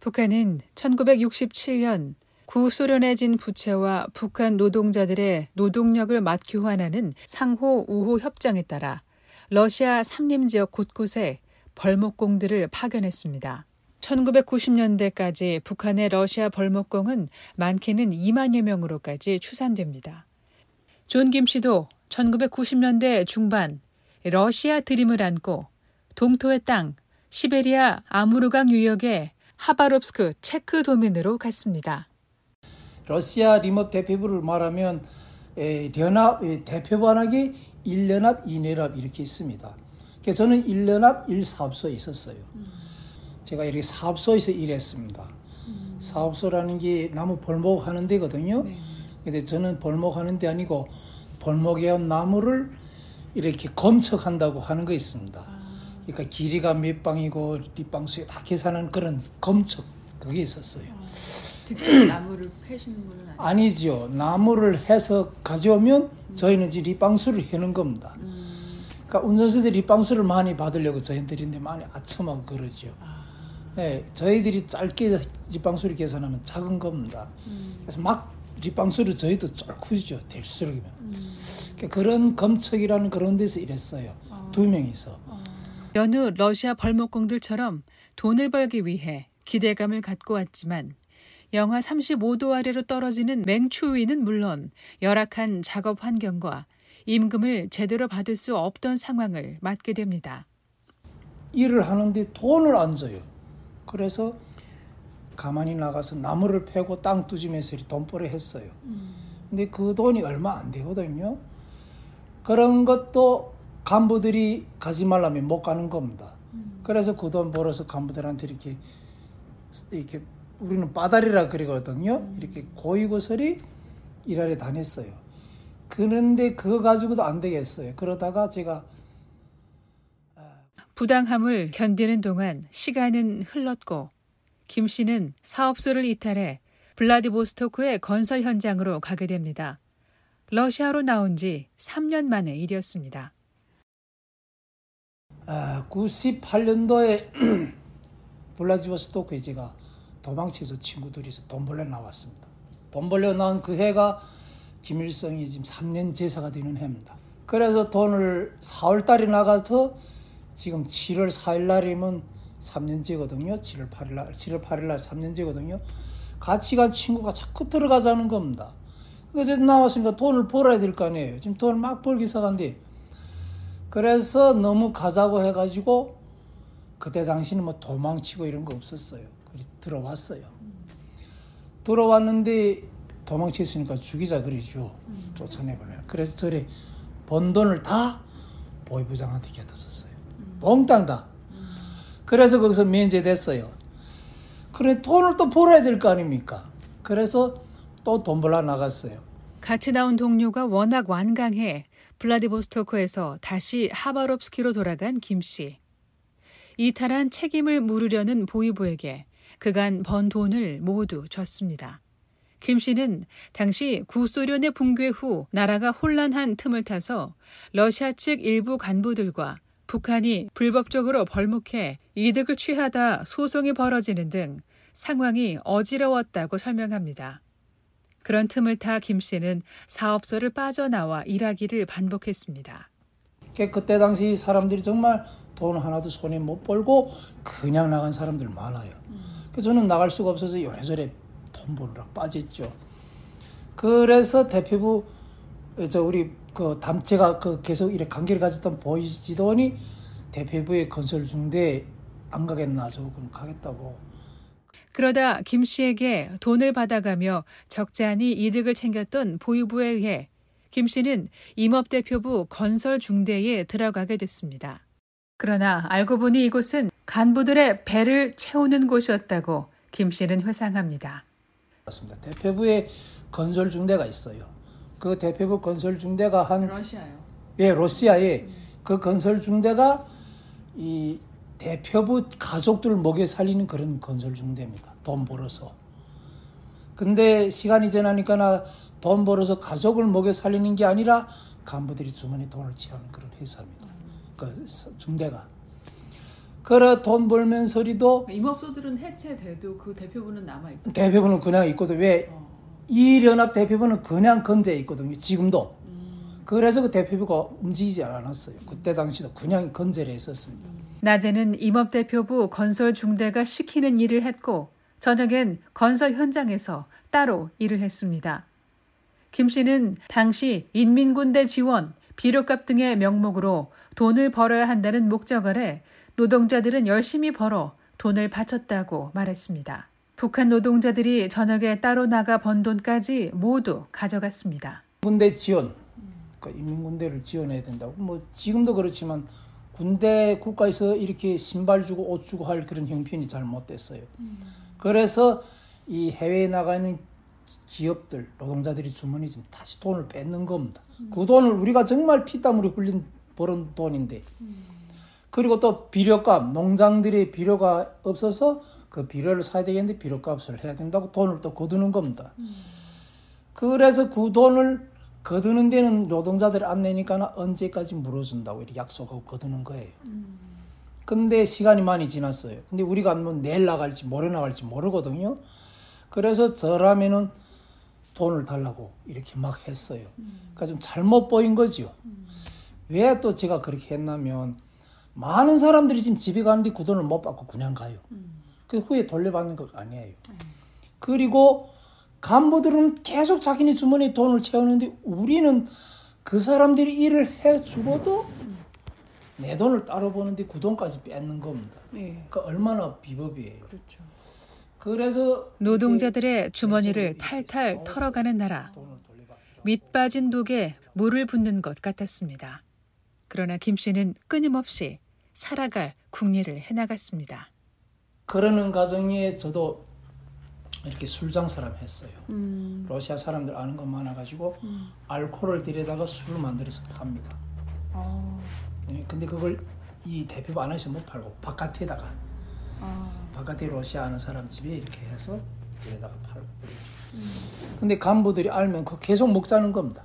북한은 1967년 구소련에 진 부채와 북한 노동자들의 노동력을 맞교환하는 상호 우호 협정에 따라 러시아 삼림 지역 곳곳에 벌목공들을 파견했습니다. 1990년대까지 북한의 러시아 벌목공은 많게는 2만여 명으로까지 추산됩니다. 존 김 씨도 1990년대 중반 러시아 dream을 안고 동토의 땅 시베리아 아무르강 유역의 하바롭스크 체크 도민으로 갔습니다. 러시아 리업 대표부를 말하면 에, 연합 대표반하기 1연합, 2연합 이렇게 있습니다. 그래서 저는 1연합 1사업소에 있었어요. 음. 제가 이렇게 사업소에서 일했습니다. 음. 사업소라는 게 나무 벌목하는 데거든요. 네. 근데 저는 벌목하는 데 아니고 벌목에 온 나무를 이렇게 검척한다고 하는 거 있습니다. 아. 그러니까 길이가 몇 방이고 뒷방수에 다 계산하는 그런 검척 그게 있었어요. 아. 직접 나무를 패시는 분은 아니죠. 아니죠. 나무를 해서 가져오면 음. 저희는 이제 립방수를 해는 겁니다. 음. 그러니까 운전수들이 립방수를 많이 받으려고 저희들인데 많이 아첨하고 그러죠. 아. 네, 저희들이 짧게 립방수를 계산하면 작은 겁니다. 음. 그래서 막 립방수를 저희도 쫄크죠. 될수록이면. 음. 그러니까 그런 검척이라는 그런 데서 일했어요. 아. 두 명이서. 아. 여느 러시아 벌목공들처럼 돈을 벌기 위해 기대감을 갖고 왔지만 영하 35도 아래로 떨어지는 맹추위는 물론 열악한 작업 환경과 임금을 제대로 받을 수 없던 상황을 맞게 됩니다. 일을 하는데 돈을 안 줘요. 그래서 가만히 나가서 나무를 패고 땅 두지면서 돈벌이 했어요. 음. 근데 그 돈이 얼마 안 되거든요. 그런 것도 간부들이 가지 말라면 못 가는 겁니다. 음. 그래서 그 돈 벌어서 간부들한테 이렇게 이렇게 우리는 빠다리라 그러거든요. 이렇게 고이고설이 일하러 다녔어요. 그런데 그거 가지고도 안 되겠어요. 그러다가 제가 아, 부당함을 견디는 동안 시간은 흘렀고 김 씨는 사업소를 이탈해 블라디보스토크의 건설 현장으로 가게 됩니다. 러시아로 나온 지 3년 만의 일이었습니다. 아, 98년도에 블라디보스토크에 제가 도망쳐서 친구들이서 돈 벌려 나왔습니다. 돈 벌려 나온 그 해가 김일성이 지금 3년 제사가 되는 해입니다. 그래서 돈을 4월 달에 나가서 지금 7월 4일 날이면 3년째거든요. 7월 8일 날, 7월 8일 날 3년째거든요. 같이 간 친구가 자꾸 들어가자는 겁니다. 그래서 나왔으니까 돈을 벌어야 될 거 아니에요. 지금 돈을 막 벌기 시작한데. 그래서 너무 가자고 해가지고 그때 당시는 뭐 도망치고 이런 거 없었어요. 들어왔어요. 들어왔는데 도망쳤으니까 죽이자 그러죠. 쫓아내버려요. 그래서 저리 번 돈을 다 보이부장한테 갖다 썼어요. 몽땅 다. 그래서 거기서 면제됐어요. 그래 돈을 또 벌어야 될 거 아닙니까? 그래서 또 돈 벌러 나갔어요. 같이 나온 동료가 워낙 완강해 블라디보스토크에서 다시 하바롭스키로 돌아간 김 씨. 이탈한 책임을 물으려는 보이부에게 그간 번 돈을 모두 줬습니다. 김 씨는 당시 구소련의 붕괴 후 나라가 혼란한 틈을 타서 러시아 측 일부 간부들과 북한이 불법적으로 벌목해 이득을 취하다 소송이 벌어지는 등 상황이 어지러웠다고 설명합니다. 그런 틈을 타 김 씨는 사업소를 빠져나와 일하기를 반복했습니다. 그때 당시 사람들이 정말 돈 하나도 손에 못 벌고 그냥 나간 사람들 많아요. 그래서 저는 나갈 수가 없어서 요래저래 돈 벌으러 빠졌죠. 그래서 대표부 저 우리 그 담체가 그 계속 이렇게 관계를 가졌던 보이지더니 대표부의 건설 중대 안 가겠나 저 그럼 가겠다고. 그러다 김 씨에게 돈을 받아가며 적잖이 이득을 챙겼던 보유부에 의해 김 씨는 임업대표부 건설 중대에 들어가게 됐습니다. 그러나 알고 보니 이곳은 간부들의 배를 채우는 곳이었다고 김 씨는 회상합니다. 맞습니다. 대표부에 건설 중대가 있어요. 그 대표부 건설 중대가 한 러시아요. 예, 러시아에 음. 그 건설 중대가 이 대표부 가족들 먹여 살리는 그런 건설 중대입니다. 돈 벌어서. 근데 시간이 지나니까 돈 벌어서 가족을 먹여 살리는 게 아니라 간부들이 주머니 돈을 채우는 그런 회사입니다. 그 중대가. 그래 돈 벌면 서리도 임업소들은 해체돼도 그 대표부는 남아 있어요. 대표부는 그냥 있거든. 왜 이연합 대표부는 그냥 건재해 있거든요. 지금도. 그래서 그 대표부가 움직이지 않았어요. 그때 당시도 그냥 건재해 있었습니다. 낮에는 임업대표부 건설 중대가 시키는 일을 했고 저녁엔 건설 현장에서 따로 일을 했습니다. 김 씨는 당시 인민군대 지원, 비료값 등의 명목으로 돈을 벌어야 한다는 목적 아래 노동자들은 열심히 벌어 돈을 바쳤다고 말했습니다. 북한 노동자들이 저녁에 따로 나가 번 돈까지 모두 가져갔습니다. 군대 지원, 그러니까 인민군대를 지원해야 된다고. 뭐 지금도 그렇지만 군대 국가에서 이렇게 신발 주고 옷 주고 할 그런 형편이 잘못 됐어요. 그래서 이 해외에 나가는 기업들 노동자들이 주머니 좀 다시 돈을 뺏는 겁니다. 그 돈을 우리가 정말 피땀으로 흘린 벌은 돈인데 그리고 또 비료값 농장들이 비료가 없어서 그 비료를 사야 되겠는데 비료값을 해야 된다고 돈을 또 거두는 겁니다. 그래서 그 돈을 거두는 데는 노동자들이 안 내니까 언제까지 물어준다고 이렇게 약속하고 거두는 거예요. 근데 시간이 많이 지났어요. 근데 우리가 뭐 내일 나갈지 모레 나갈지 모르거든요. 그래서 저라면은 돈을 달라고 이렇게 막 했어요. 그러니까 좀 잘못 보인 거죠. 왜또 제가 그렇게 했냐면 많은 사람들이 지금 집에 가는데 그 돈을 못 받고 그냥 가요. 그 후에 돌려받는 거 아니에요. 그리고 간부들은 계속 자기네 주머니에 돈을 채우는데 우리는 그 사람들이 일을 해 주고도 내 돈을 따로 버는데 그 돈까지 뺏는 겁니다. 네, 그 얼마나 비법이에요. 그렇죠. 그래서 노동자들의 주머니를 탈탈 털어가는 나라. 밑빠진 독에 물을 붓는 것 같았습니다. 그러나 김 씨는 끊임없이 살아갈 국리를 해나갔습니다. 그러는 과정에 저도 이렇게 술 장 사람 했어요. 러시아 사람들 아는 것 많아가지고 알코올을 들여다가 술을 만들어서 팝니다. 예, 근데 그걸 이 대표부 안에서 못 팔고 바깥에다가 바깥에 러시아 아는 사람 집에 이렇게 해서 들여다가 팔고. 근데 간부들이 알면 그 계속 먹자는 겁니다.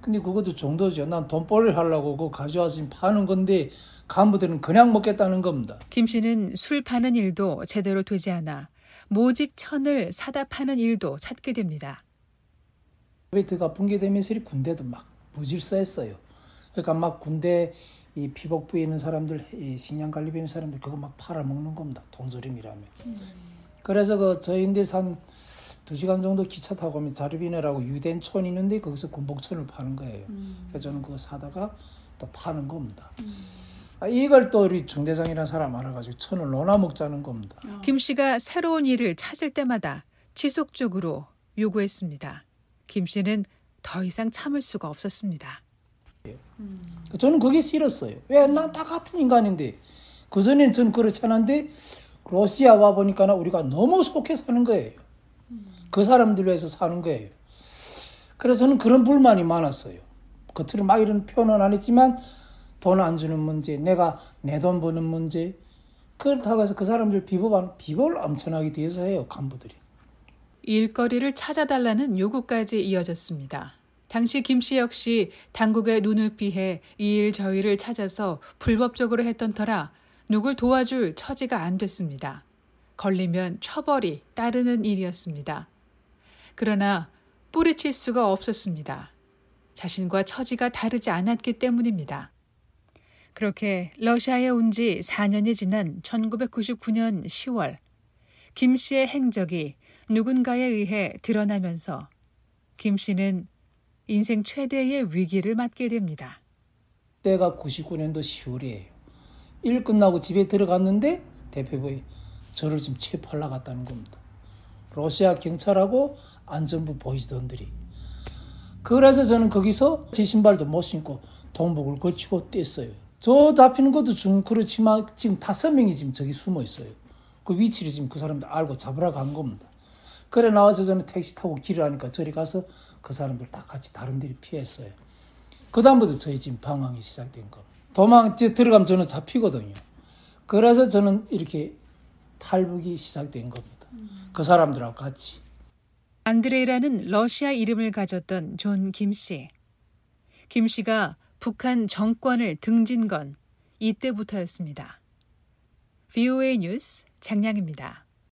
근데 그것도 정도죠. 난 돈벌이 하려고 그거 가져와서 파는 건데 간부들은 그냥 먹겠다는 겁니다. 김 씨는 술 파는 일도 제대로 되지 않아 모직 천을 사다 파는 일도 찾게 됩니다. 소비에트가 붕괴되면서 이 군대도 막 무질서했어요. 그러니까 막 군대 이 피복부에 있는 사람들, 이 식량 관리부에 있는 사람들 그거 막 팔아먹는 겁니다. 돈조림이라면. 그래서 그 저인데 산 두 시간 정도 기차 타고 가면 자르비네라고 유된 촌이 있는데 거기서 군복천을 파는 거예요. 그래서 저는 그거 사다가 또 파는 겁니다. 아, 이걸 또 우리 중대장이라는 사람 알아가지고 천을 넣어 먹자는 겁니다. 김 씨가 새로운 일을 찾을 때마다 지속적으로 요구했습니다. 김 씨는 더 이상 참을 수가 없었습니다. 저는 그게 싫었어요. 왜? 난 다 같은 인간인데. 그전에는 저는 그렇지 않은데, 러시아 와 보니까 우리가 너무 속해 사는 거예요. 그 사람들 위해서 사는 거예요. 그래서 저는 그런 불만이 많았어요. 겉으로 막 이런 표현은 안 했지만, 돈 안 주는 문제, 내가 내 돈 버는 문제, 그렇다고 해서 그 사람들 비법, 비법을 엄청나게 뒤에서 해요, 간부들이. 일거리를 찾아달라는 요구까지 이어졌습니다. 당시 김 씨 역시 당국의 눈을 피해 이 일저 일을 찾아서 불법적으로 했던 터라 누굴 도와줄 처지가 안 됐습니다. 걸리면 처벌이 따르는 일이었습니다. 그러나 뿌리칠 수가 없었습니다. 자신과 처지가 다르지 않았기 때문입니다. 그렇게 러시아에 온 지 4년이 지난 1999년 10월 김 씨의 행적이 누군가에 의해 드러나면서 김 씨는 인생 최대의 위기를 맞게 됩니다. 때가 99년도 10월이에요. 일 끝나고 집에 들어갔는데 대표부에 저를 지금 체포하려 갔다는 겁니다. 러시아 경찰하고 안전부 보이스던들이. 그래서 저는 거기서 제 신발도 못 신고 동복을 걸치고 뗐어요. 저 잡히는 것도 좀 그렇지만 지금 다섯 명이 지금 저기 숨어 있어요. 그 위치를 지금 그 사람들 알고 잡으러 간 겁니다. 그래 나와서 저는 택시 타고 길을 하니까 저리 가서 그 사람들 다 같이 다른 데를 피했어요. 그 다음부터 저희 지금 방황이 시작된 겁니다. 도망 들어가면 저는 잡히거든요. 그래서 저는 이렇게 탈북이 시작된 겁니다. 그 사람들하고 같이. 안드레이라는 러시아 이름을 가졌던 존 김 씨. 김 씨가 북한 정권을 등진 건 이때부터였습니다. VOA 뉴스 장량입니다.